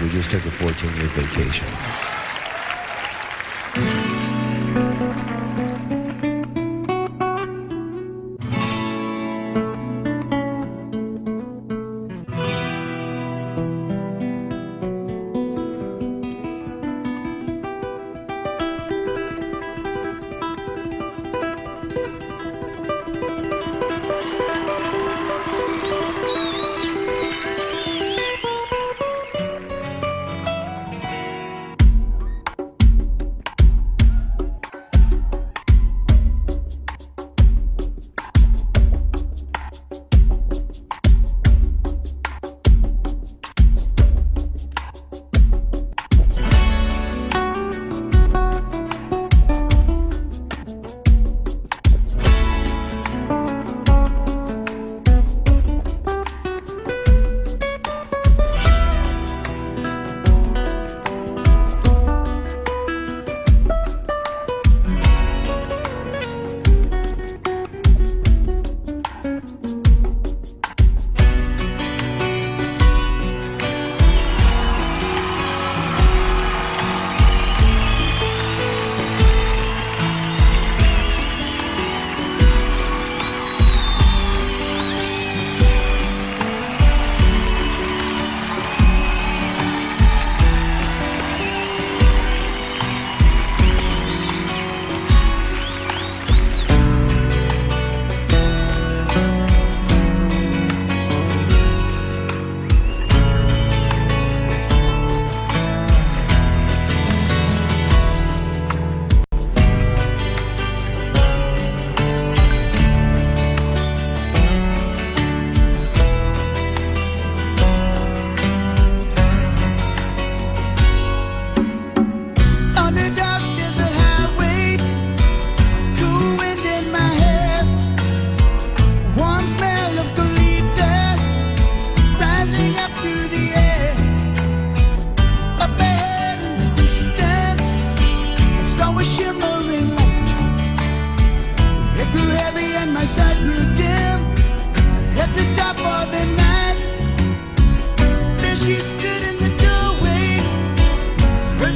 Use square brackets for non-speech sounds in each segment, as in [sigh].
We just took a 14 year vacation.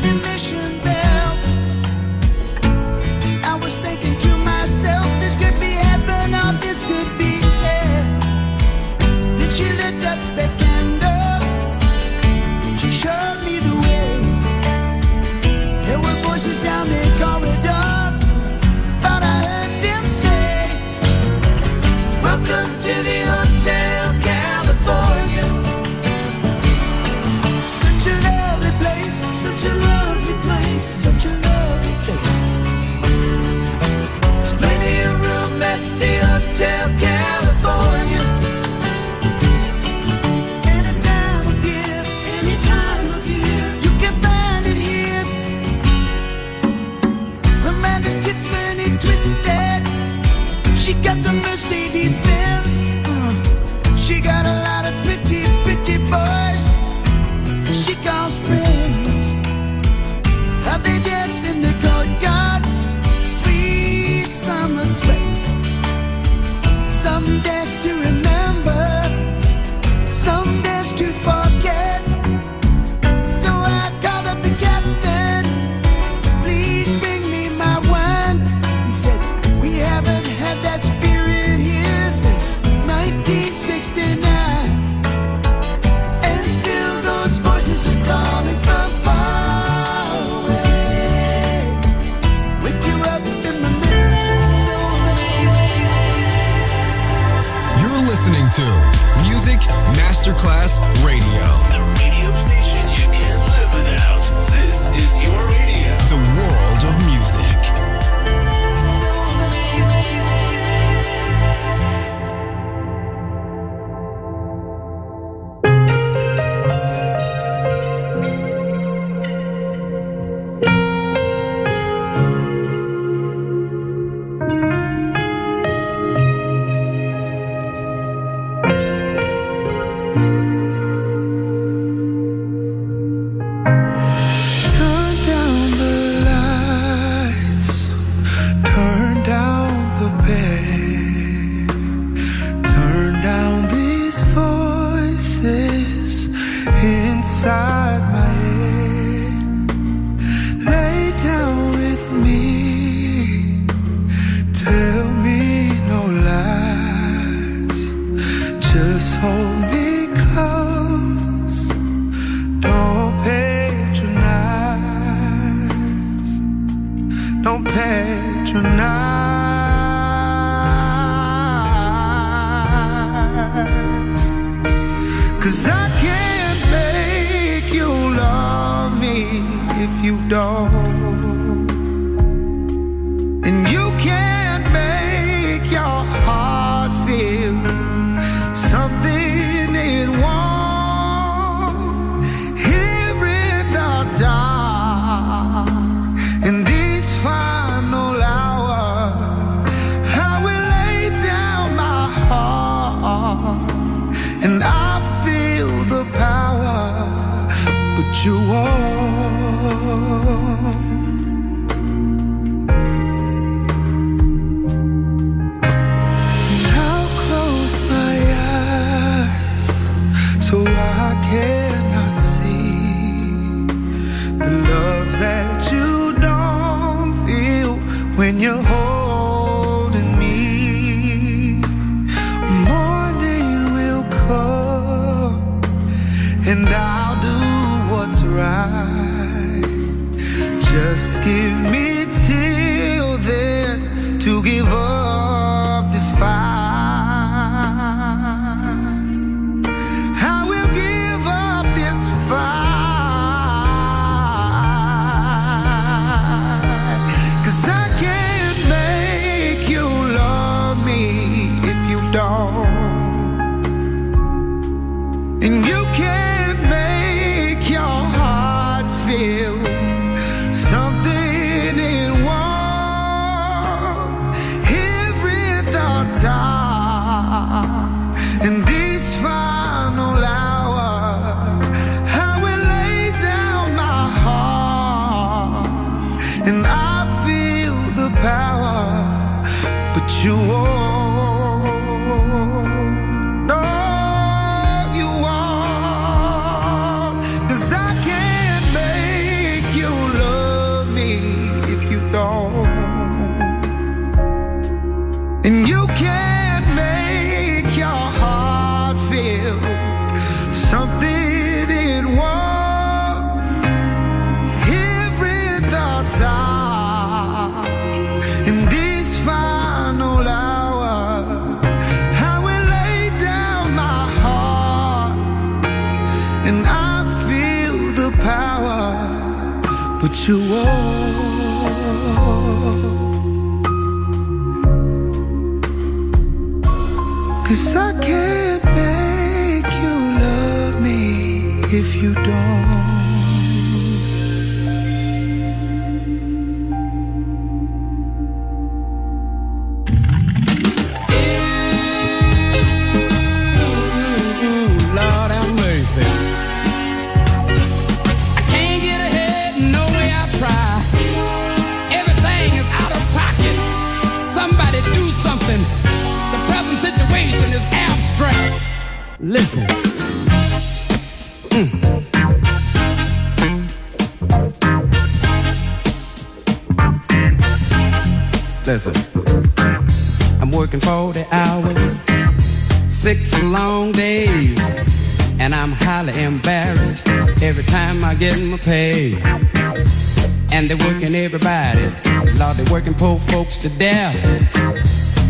Thank you. Just hold me close. Don't patronize. Don't patronize. And you 是我。[clears throat] Listen, I'm working 40 hours, six long days, and I'm highly embarrassed every time I get my pay. And they're working everybody, Lord, they're working poor folks to death.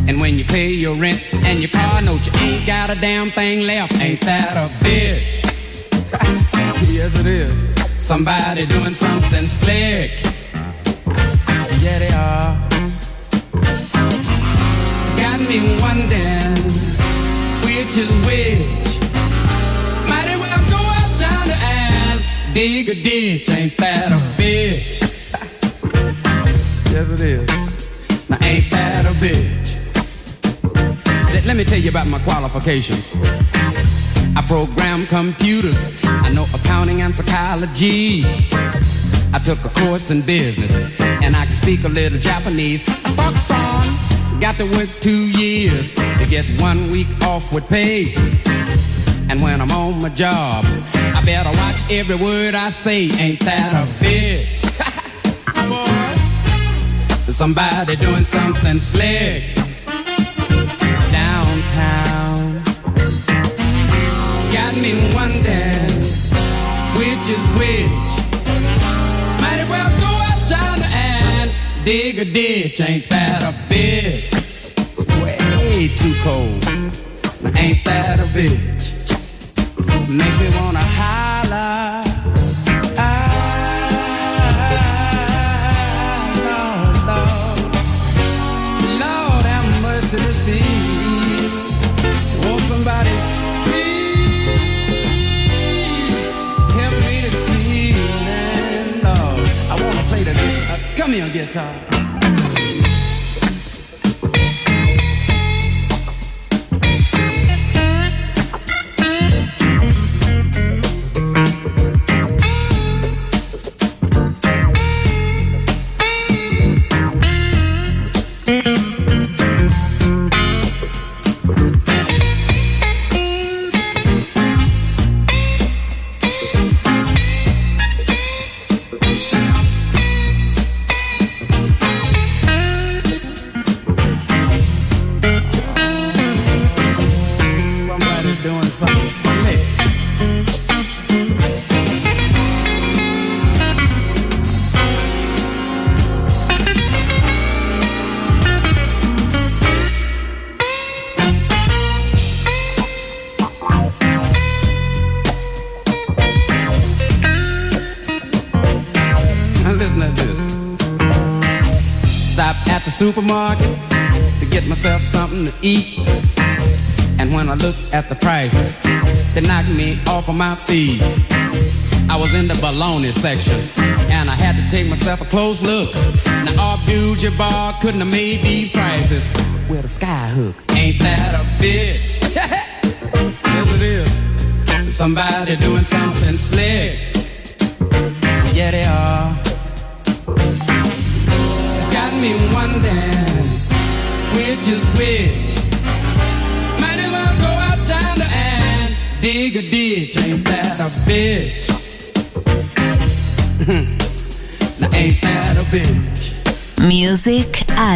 And when you pay your rent and your car note, you ain't got a damn thing left. Ain't that a bitch? Yes, it is. Somebody doing something slick. Yeah, they are. It's got me wondering which is which. Might as well go uptown and dig a ditch. Ain't that a bitch? yes, it is. Now, ain't that a bitch? Me tell you about my qualifications. I program computers. I know accounting and psychology. I took a course in business and I can speak a little Japanese. I thought son, got to work two years to get one week off with pay. And when I'm on my job, I better watch every word I say. Ain't that a bitch? [laughs] Boy, somebody doing something slick Which is which. Might as well go and dig a ditch. Ain't that a bitch? Way too cold. Ain't that a bitch? Make me wanna Come at the supermarket to get myself something to eat. And when I looked at the prices, they knocked me off of my feet. I was in the baloney section, and I had to take myself a close look. Now, Abdul Jabbar couldn't have made these prices with a sky hook. Ain't that a bitch? [laughs] yes, it is. Somebody doing something slick.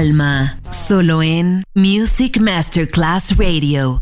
Alma, solo en Music Masterclass Radio.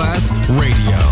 Masterclass Radio,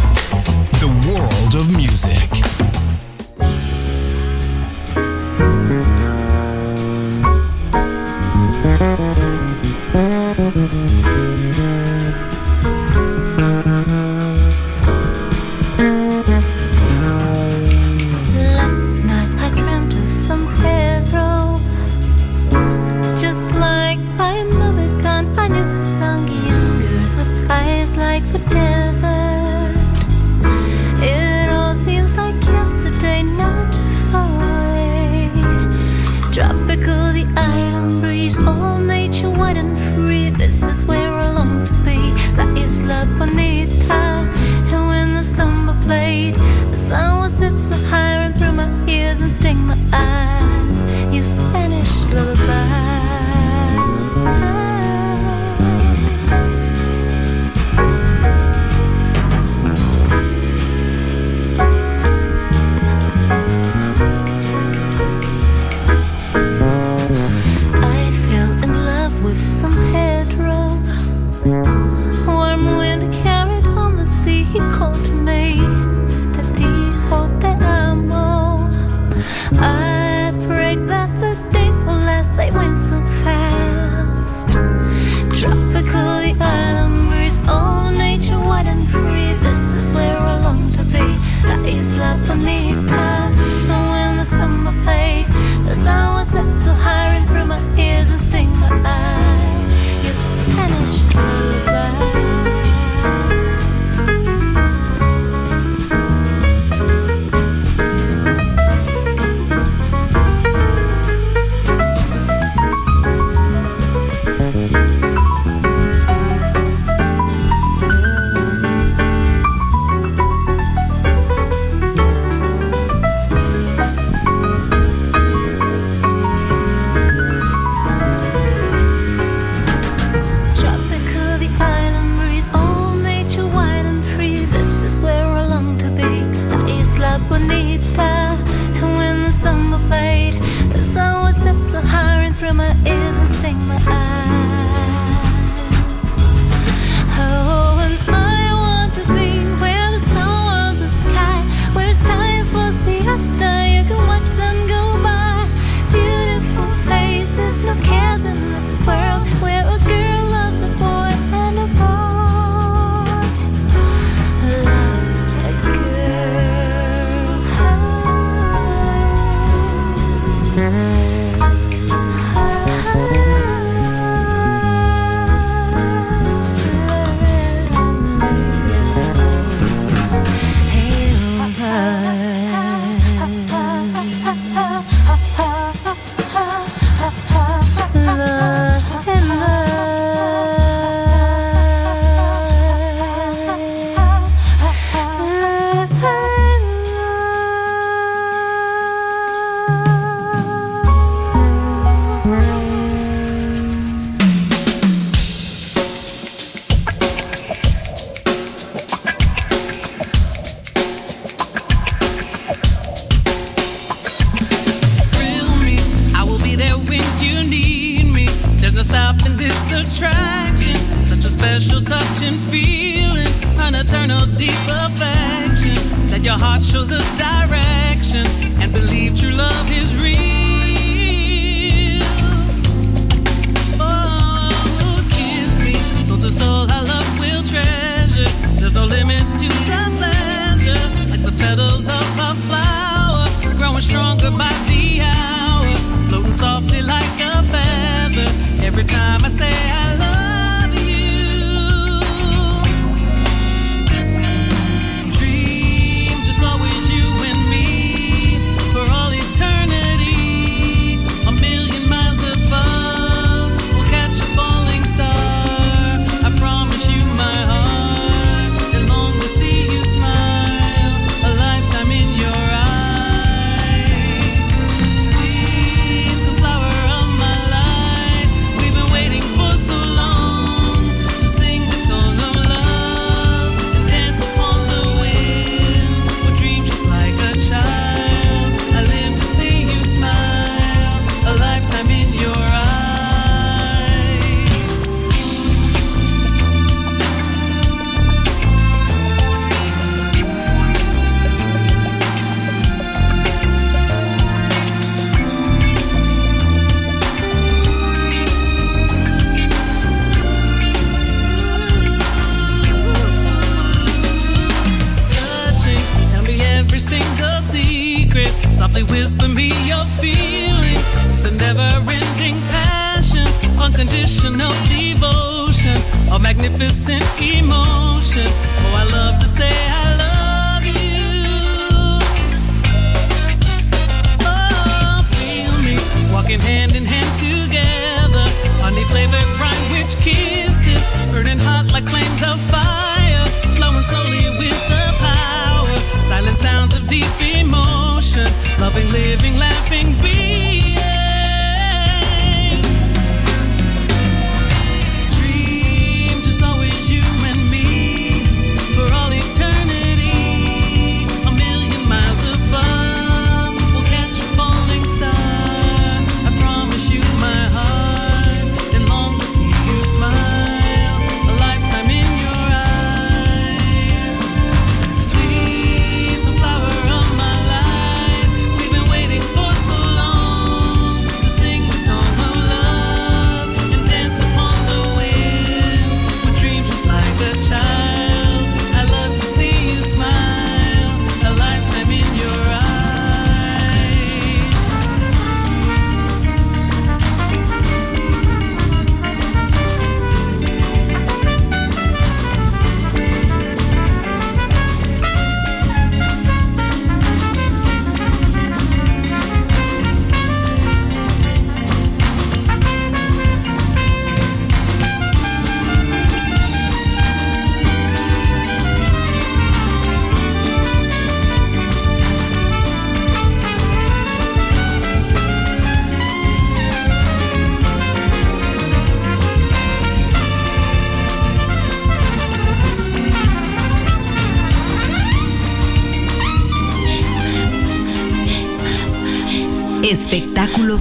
Softly whisper me your feelings. It's a never-ending passion, unconditional devotion, a magnificent emotion. Oh, I love to say I love you. Oh, feel me walking hand in hand together, honey flavored brine rich kisses, burning hot like flames of fire, flowing slowly with the power. Silent sounds of deep emotion, loving, living, laughing, being.